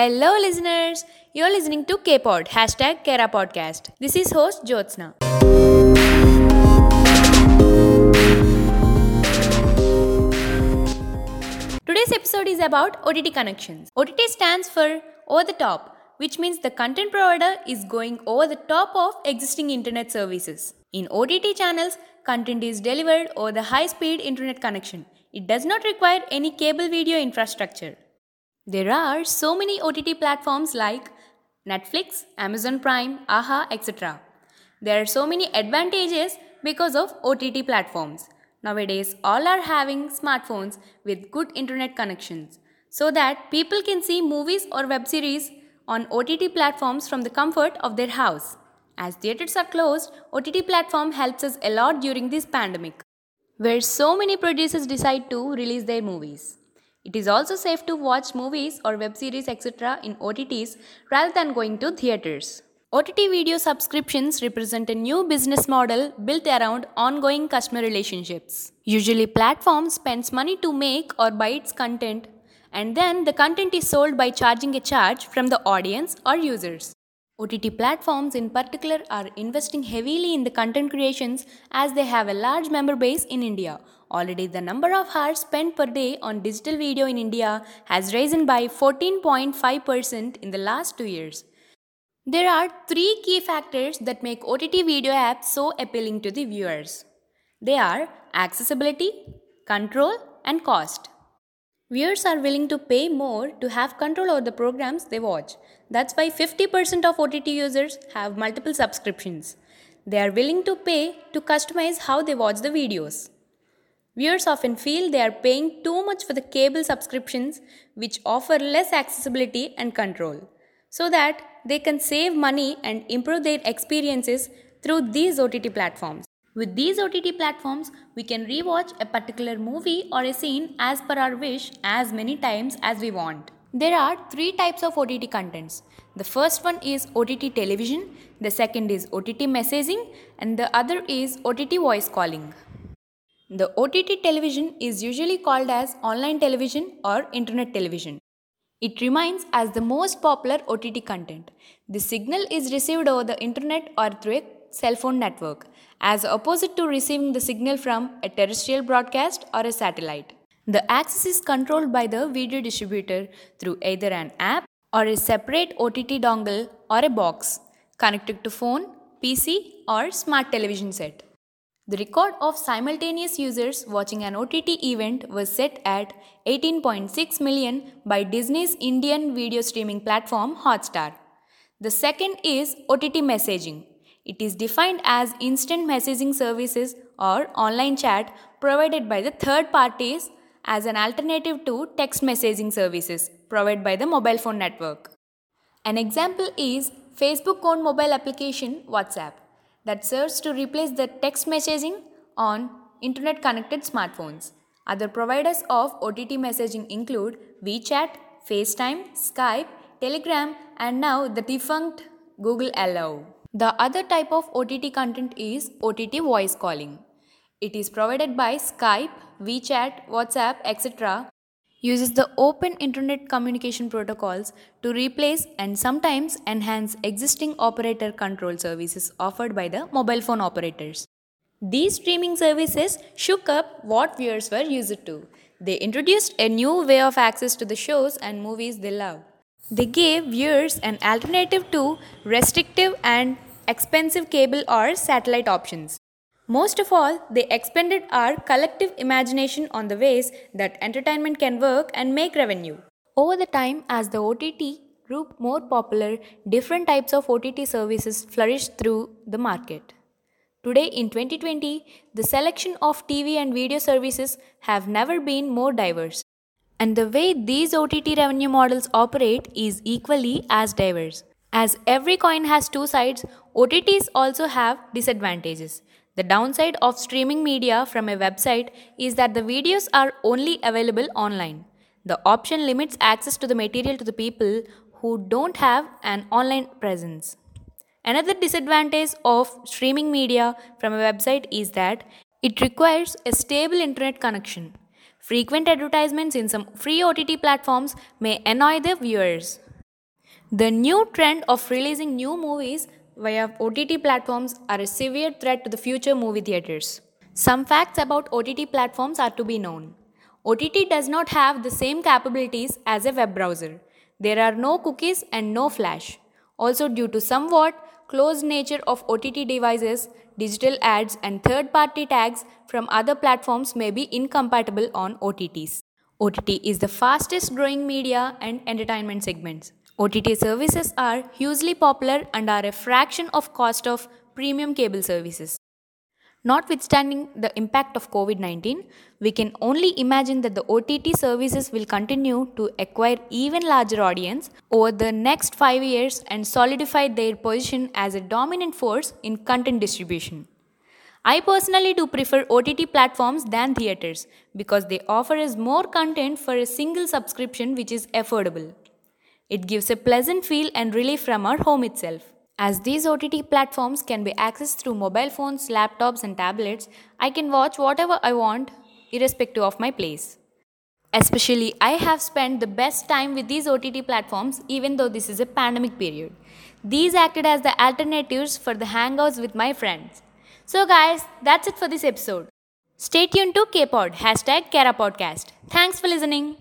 Hello, listeners. You're listening to K-Pod, hashtag Kera Podcast. This is host Jyotsna. Today's episode is about OTT connections. OTT stands for over the top, which means the content provider is going over the top of existing internet services. In OTT channels, content is delivered over the high speed internet connection. It does not require any cable video infrastructure. There are so many OTT platforms like Netflix, Amazon Prime, AHA, etc. There are so many advantages because of OTT platforms. Nowadays, all are having smartphones with good internet connections so that people can see movies or web series on OTT platforms from the comfort of their house. As theaters are closed, OTT platform helps us a lot during this pandemic, where so many producers decide to release their movies. It is also safe to watch movies or web series etc. in OTTs rather than going to theaters. OTT video subscriptions represent a new business model built around ongoing customer relationships. Usually, platform spends money to make or buy its content, and then the content is sold by charging a charge from the audience or users. OTT platforms in particular are investing heavily in the content creations as they have a large member base in India. Already, the number of hours spent per day on digital video in India has risen by 14.5% in the last two years. There are three key factors that make OTT video apps so appealing to the viewers. They are accessibility, control, and cost. Viewers are willing to pay more to have control over the programs they watch. That's why 50% of OTT users have multiple subscriptions. They are willing to pay to customize how they watch the videos. Viewers often feel they are paying too much for the cable subscriptions, which offer less accessibility and control, so that they can save money and improve their experiences through these OTT platforms. With these OTT platforms, we can rewatch a particular movie or a scene as per our wish as many times as we want. There are three types of OTT contents. The first one is OTT television, the second is OTT messaging, and the other is OTT voice calling. The OTT television is usually called as online television or internet television. It remains as the most popular OTT content. The signal is received over the internet or through a cell phone network, as opposite to receiving the signal from a terrestrial broadcast or a satellite. The access is controlled by the video distributor through either an app or a separate OTT dongle or a box connected to phone, PC, or smart television set. The record of simultaneous users watching an OTT event was set at 18.6 million by Disney's Indian video streaming platform Hotstar. The second is OTT messaging. It is defined as instant messaging services or online chat provided by the third parties as an alternative to text messaging services provided by the mobile phone network. An example is Facebook owned mobile application WhatsApp that serves to replace the text messaging on internet connected smartphones. Other providers of OTT messaging include WeChat, FaceTime, Skype, Telegram, and now the defunct Google Allo. The other type of OTT content is OTT voice calling. It is provided by Skype, WeChat, WhatsApp, etc. uses the open internet communication protocols to replace and sometimes enhance existing operator control services offered by the mobile phone operators. These streaming services shook up what viewers were used to. They introduced a new way of access to the shows and movies they love. They gave viewers an alternative to restrictive and expensive cable or satellite options. Most of all, they expended our collective imagination on the ways that entertainment can work and make revenue. Over the time, as the OTT grew more popular, different types of OTT services flourished through the market. Today, in 2020, the selection of TV and video services have never been more diverse. And the way these OTT revenue models operate is equally as diverse. As every coin has two sides, OTTs also have disadvantages. The downside of streaming media from a website is that the videos are only available online. The option limits access to the material to the people who don't have an online presence. Another disadvantage of streaming media from a website is that it requires a stable internet connection. Frequent advertisements in some free OTT platforms may annoy the viewers. The new trend of releasing new movies via OTT platforms are a severe threat to the future movie theaters. Some facts about OTT platforms are to be known. OTT does not have the same capabilities as a web browser. There are no cookies and no flash. Also, due to somewhat closed nature of OTT devices, digital ads and third party tags from other platforms may be incompatible on OTTs. OTT is the fastest growing media and entertainment segments. OTT services are hugely popular and are a fraction of cost of premium cable services. Notwithstanding the impact of COVID 19, we can only imagine that the OTT services will continue to acquire even larger audience over the next 5 years and solidify their position as a dominant force in content distribution. I personally do prefer OTT platforms than theaters because they offer us more content for a single subscription which is affordable. It gives a pleasant feel and relief from our home itself. As these OTT platforms can be accessed through mobile phones, laptops, and tablets, I can watch whatever I want irrespective of my place. Especially, I have spent the best time with these OTT platforms even though this is a pandemic period. These acted as the alternatives for the hangouts with my friends. So, guys, that's it for this episode. Stay tuned to KPod, hashtag Kara Podcast. Thanks for listening.